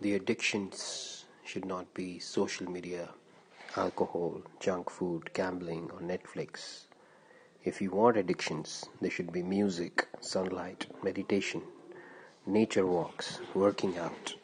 The addictions should not be social media, alcohol, junk food, gambling, or Netflix. If you want addictions, they should be music, sunlight, meditation, nature walks, working out,